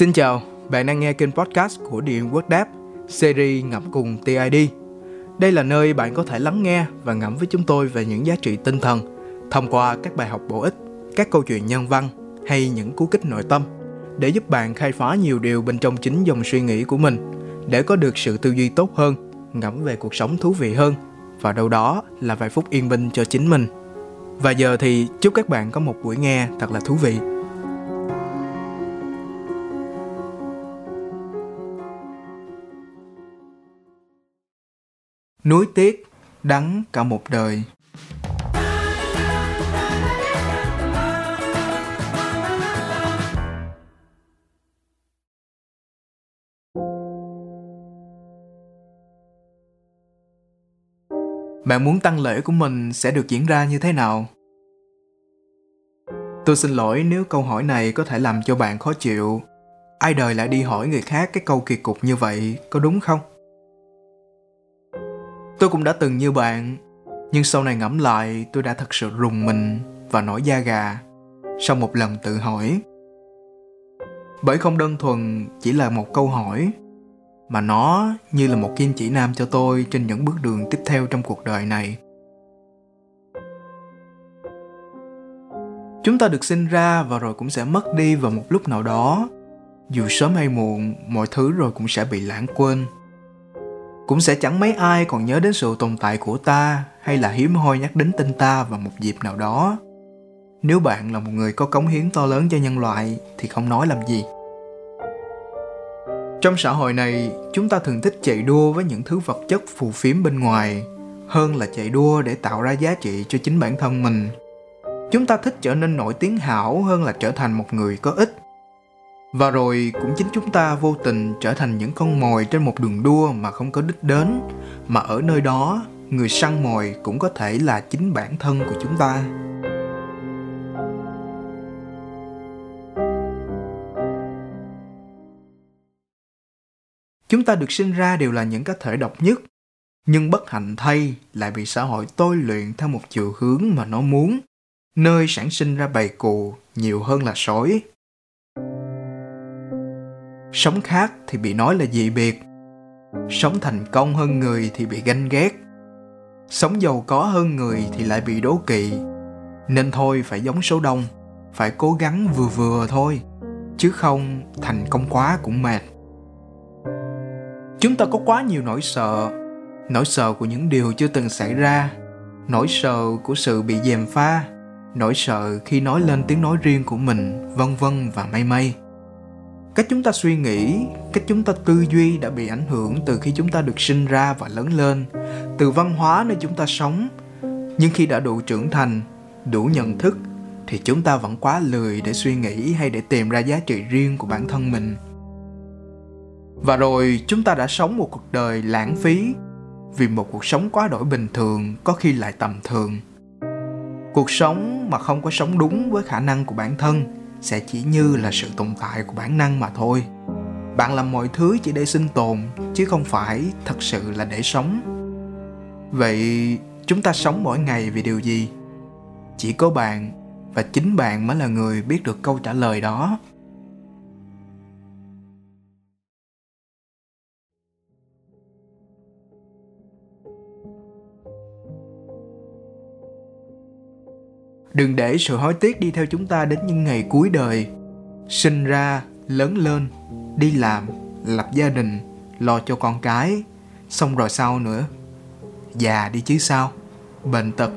Xin chào, bạn đang nghe kênh podcast của Điện Quốc Đáp, series ngập cùng TID. Đây là nơi bạn có thể lắng nghe và ngẫm với chúng tôi về những giá trị tinh thần thông qua các bài học bổ ích, các câu chuyện nhân văn hay những cú kích nội tâm để giúp bạn khai phá nhiều điều bên trong chính dòng suy nghĩ của mình để có được sự tư duy tốt hơn, ngẫm về cuộc sống thú vị hơn và đâu đó là vài phút yên bình cho chính mình. Và giờ thì chúc các bạn có một buổi nghe thật là thú vị. Núi tiếc, đắng cả một đời. Bạn muốn tăng lễ của mình sẽ được diễn ra như thế nào? Tôi xin lỗi nếu câu hỏi này có thể làm cho bạn khó chịu. Ai đời lại đi hỏi người khác cái câu kỳ cục như vậy, có đúng không? Tôi cũng đã từng như bạn, nhưng sau này ngẫm lại tôi đã thật sự rùng mình và nổi da gà sau một lần tự hỏi. Bởi không đơn thuần chỉ là một câu hỏi, mà nó như là một kim chỉ nam cho tôi trên những bước đường tiếp theo trong cuộc đời này. Chúng ta được sinh ra và rồi cũng sẽ mất đi vào một lúc nào đó. Dù sớm hay muộn, mọi thứ rồi cũng sẽ bị lãng quên cũng sẽ chẳng mấy ai còn nhớ đến sự tồn tại của ta hay là hiếm hoi nhắc đến tên ta vào một dịp nào đó. Nếu bạn là một người có cống hiến to lớn cho nhân loại, thì không nói làm gì. Trong xã hội này, chúng ta thường thích chạy đua với những thứ vật chất phù phiếm bên ngoài, hơn là chạy đua để tạo ra giá trị cho chính bản thân mình. Chúng ta thích trở nên nổi tiếng hảo hơn là trở thành một người có ích và rồi cũng chính chúng ta vô tình trở thành những con mồi trên một đường đua mà không có đích đến, mà ở nơi đó, người săn mồi cũng có thể là chính bản thân của chúng ta. Chúng ta được sinh ra đều là những cá thể độc nhất, nhưng bất hạnh thay lại bị xã hội tôi luyện theo một chiều hướng mà nó muốn, nơi sản sinh ra bầy cù nhiều hơn là sói sống khác thì bị nói là dị biệt. Sống thành công hơn người thì bị ganh ghét. Sống giàu có hơn người thì lại bị đố kỵ. Nên thôi, phải giống số đông, phải cố gắng vừa vừa thôi, chứ không thành công quá cũng mệt. Chúng ta có quá nhiều nỗi sợ. Nỗi sợ của những điều chưa từng xảy ra. Nỗi sợ của sự bị dèm pha. Nỗi sợ khi nói lên tiếng nói riêng của mình, vân vân và mây mây cách chúng ta suy nghĩ, cách chúng ta tư duy đã bị ảnh hưởng từ khi chúng ta được sinh ra và lớn lên, từ văn hóa nơi chúng ta sống. Nhưng khi đã đủ trưởng thành, đủ nhận thức, thì chúng ta vẫn quá lười để suy nghĩ hay để tìm ra giá trị riêng của bản thân mình. Và rồi, chúng ta đã sống một cuộc đời lãng phí vì một cuộc sống quá đổi bình thường, có khi lại tầm thường. Cuộc sống mà không có sống đúng với khả năng của bản thân sẽ chỉ như là sự tồn tại của bản năng mà thôi. Bạn làm mọi thứ chỉ để sinh tồn, chứ không phải thật sự là để sống. Vậy chúng ta sống mỗi ngày vì điều gì? Chỉ có bạn và chính bạn mới là người biết được câu trả lời đó. Đừng để sự hối tiếc đi theo chúng ta đến những ngày cuối đời. Sinh ra, lớn lên, đi làm, lập gia đình, lo cho con cái. Xong rồi sau nữa? Già đi chứ sao? Bệnh tật,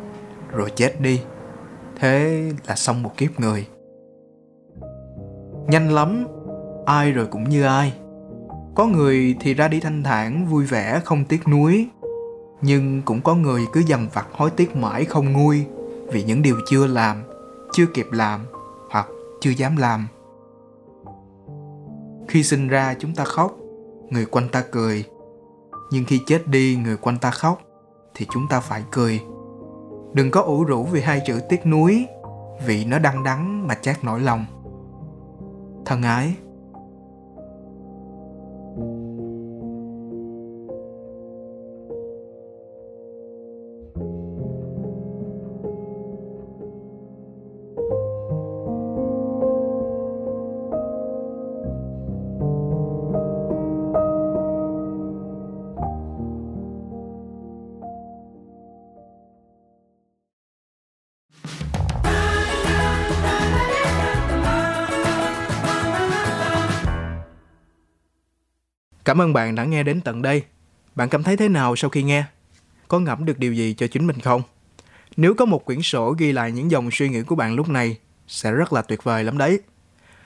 rồi chết đi. Thế là xong một kiếp người. Nhanh lắm, ai rồi cũng như ai. Có người thì ra đi thanh thản, vui vẻ, không tiếc nuối. Nhưng cũng có người cứ dằn vặt hối tiếc mãi không nguôi vì những điều chưa làm, chưa kịp làm hoặc chưa dám làm. Khi sinh ra, chúng ta khóc, người quanh ta cười. Nhưng khi chết đi, người quanh ta khóc, thì chúng ta phải cười. Đừng có ủ rũ vì hai chữ tiếc nuối, vì nó đắng đắng mà chát nỗi lòng. Thân ái Cảm ơn bạn đã nghe đến tận đây. Bạn cảm thấy thế nào sau khi nghe? Có ngẫm được điều gì cho chính mình không? Nếu có một quyển sổ ghi lại những dòng suy nghĩ của bạn lúc này, sẽ rất là tuyệt vời lắm đấy.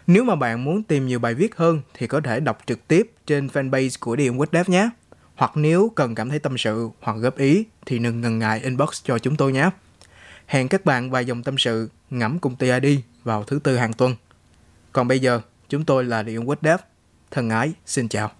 Nếu mà bạn muốn tìm nhiều bài viết hơn thì có thể đọc trực tiếp trên fanpage của Điện Quýt Đáp nhé. Hoặc nếu cần cảm thấy tâm sự hoặc góp ý thì đừng ngần ngại inbox cho chúng tôi nhé. Hẹn các bạn vài dòng tâm sự ngẫm cùng TID vào thứ tư hàng tuần. Còn bây giờ, chúng tôi là Điện Quýt Đáp. Thân ái, xin chào.